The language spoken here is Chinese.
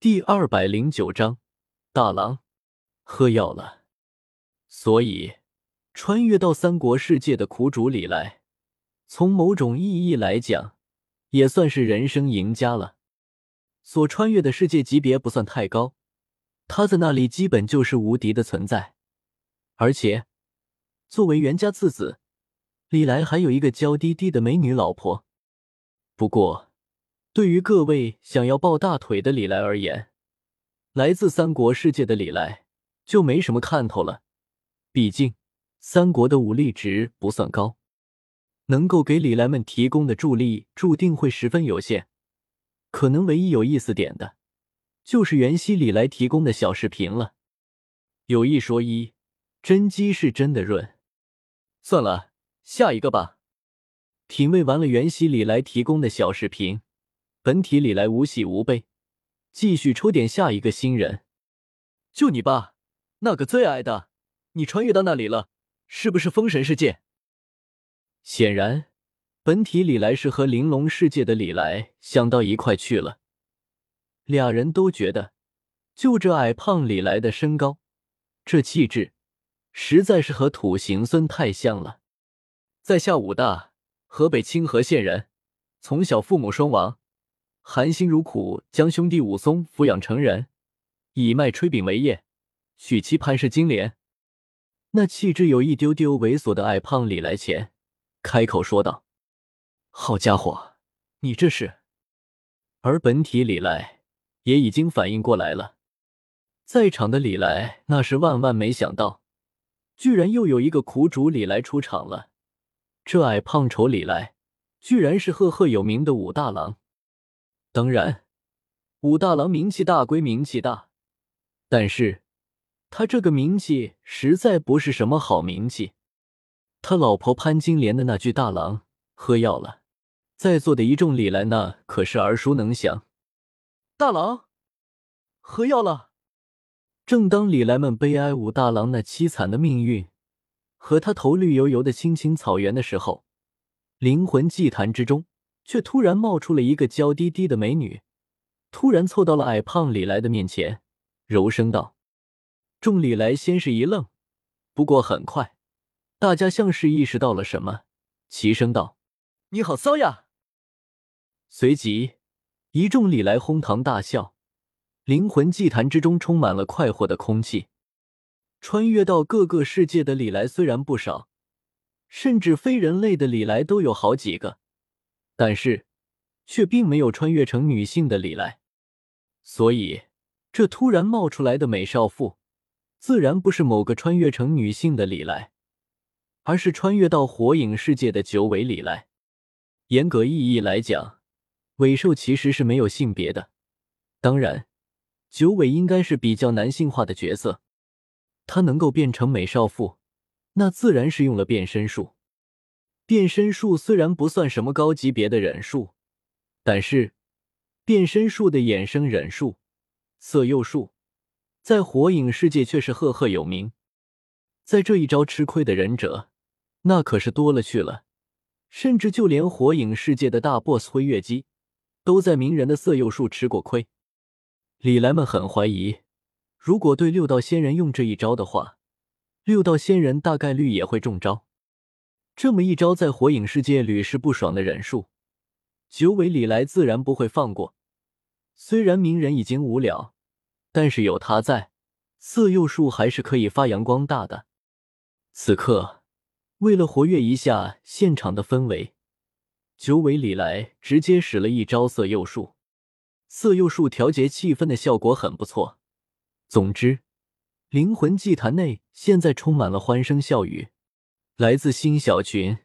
第二百零九章，大郎喝药了。所以，穿越到三国世界的苦主李来，从某种意义来讲，也算是人生赢家了。所穿越的世界级别不算太高，他在那里基本就是无敌的存在。而且，作为袁家次子，李来还有一个娇滴滴的美女老婆。不过，对于各位想要抱大腿的李来而言，来自三国世界的李来就没什么看头了。毕竟三国的武力值不算高，能够给李来们提供的助力注定会十分有限。可能唯一有意思点的，就是袁熙李来提供的小视频了。有一说一，真机是真的润。算了，下一个吧。品味完了袁熙李来提供的小视频。本体里来无喜无悲，继续抽点下一个新人。就你吧，那个最爱的，你穿越到那里了，是不是封神世界？显然，本体李来是和玲珑世界的李来想到一块去了。俩人都觉得，就这矮胖李来的身高，这气质，实在是和土行孙太像了。在下武大，河北清河县人，从小父母双亡。含辛茹苦将兄弟武松抚养成人，以卖炊饼为业，娶妻潘氏金莲。那气质有一丢丢猥琐的矮胖李来前开口说道：“好家伙，你这是！”而本体李来也已经反应过来了，在场的李来那是万万没想到，居然又有一个苦主李来出场了。这矮胖丑李来，居然是赫赫有名的武大郎。当然，武大郎名气大归名气大，但是他这个名气实在不是什么好名气。他老婆潘金莲的那句“大郎喝药了”，在座的一众李来那可是耳熟能详。大郎喝药了。正当李来们悲哀武大郎那凄惨的命运和他头绿油油的青青草原的时候，灵魂祭坛之中。却突然冒出了一个娇滴滴的美女，突然凑到了矮胖李来的面前，柔声道：“众李来先是一愣，不过很快，大家像是意识到了什么，齐声道：‘你好骚呀！’随即，一众李来哄堂大笑。灵魂祭坛之中充满了快活的空气。穿越到各个世界的李来虽然不少，甚至非人类的李来都有好几个。”但是，却并没有穿越成女性的李来，所以这突然冒出来的美少妇，自然不是某个穿越成女性的李来，而是穿越到火影世界的九尾李来。严格意义来讲，尾兽其实是没有性别的。当然，九尾应该是比较男性化的角色，他能够变成美少妇，那自然是用了变身术。变身术虽然不算什么高级别的忍术，但是变身术的衍生忍术色诱术，在火影世界却是赫赫有名。在这一招吃亏的忍者，那可是多了去了。甚至就连火影世界的大 BOSS 辉月姬，都在鸣人的色诱术吃过亏。李来们很怀疑，如果对六道仙人用这一招的话，六道仙人大概率也会中招。这么一招在火影世界屡试不爽的忍术，九尾李来自然不会放过。虽然鸣人已经无聊，但是有他在，色诱术还是可以发扬光大的。此刻，为了活跃一下现场的氛围，九尾李来直接使了一招色诱术。色诱术调节气氛的效果很不错。总之，灵魂祭坛内现在充满了欢声笑语。来自新小群。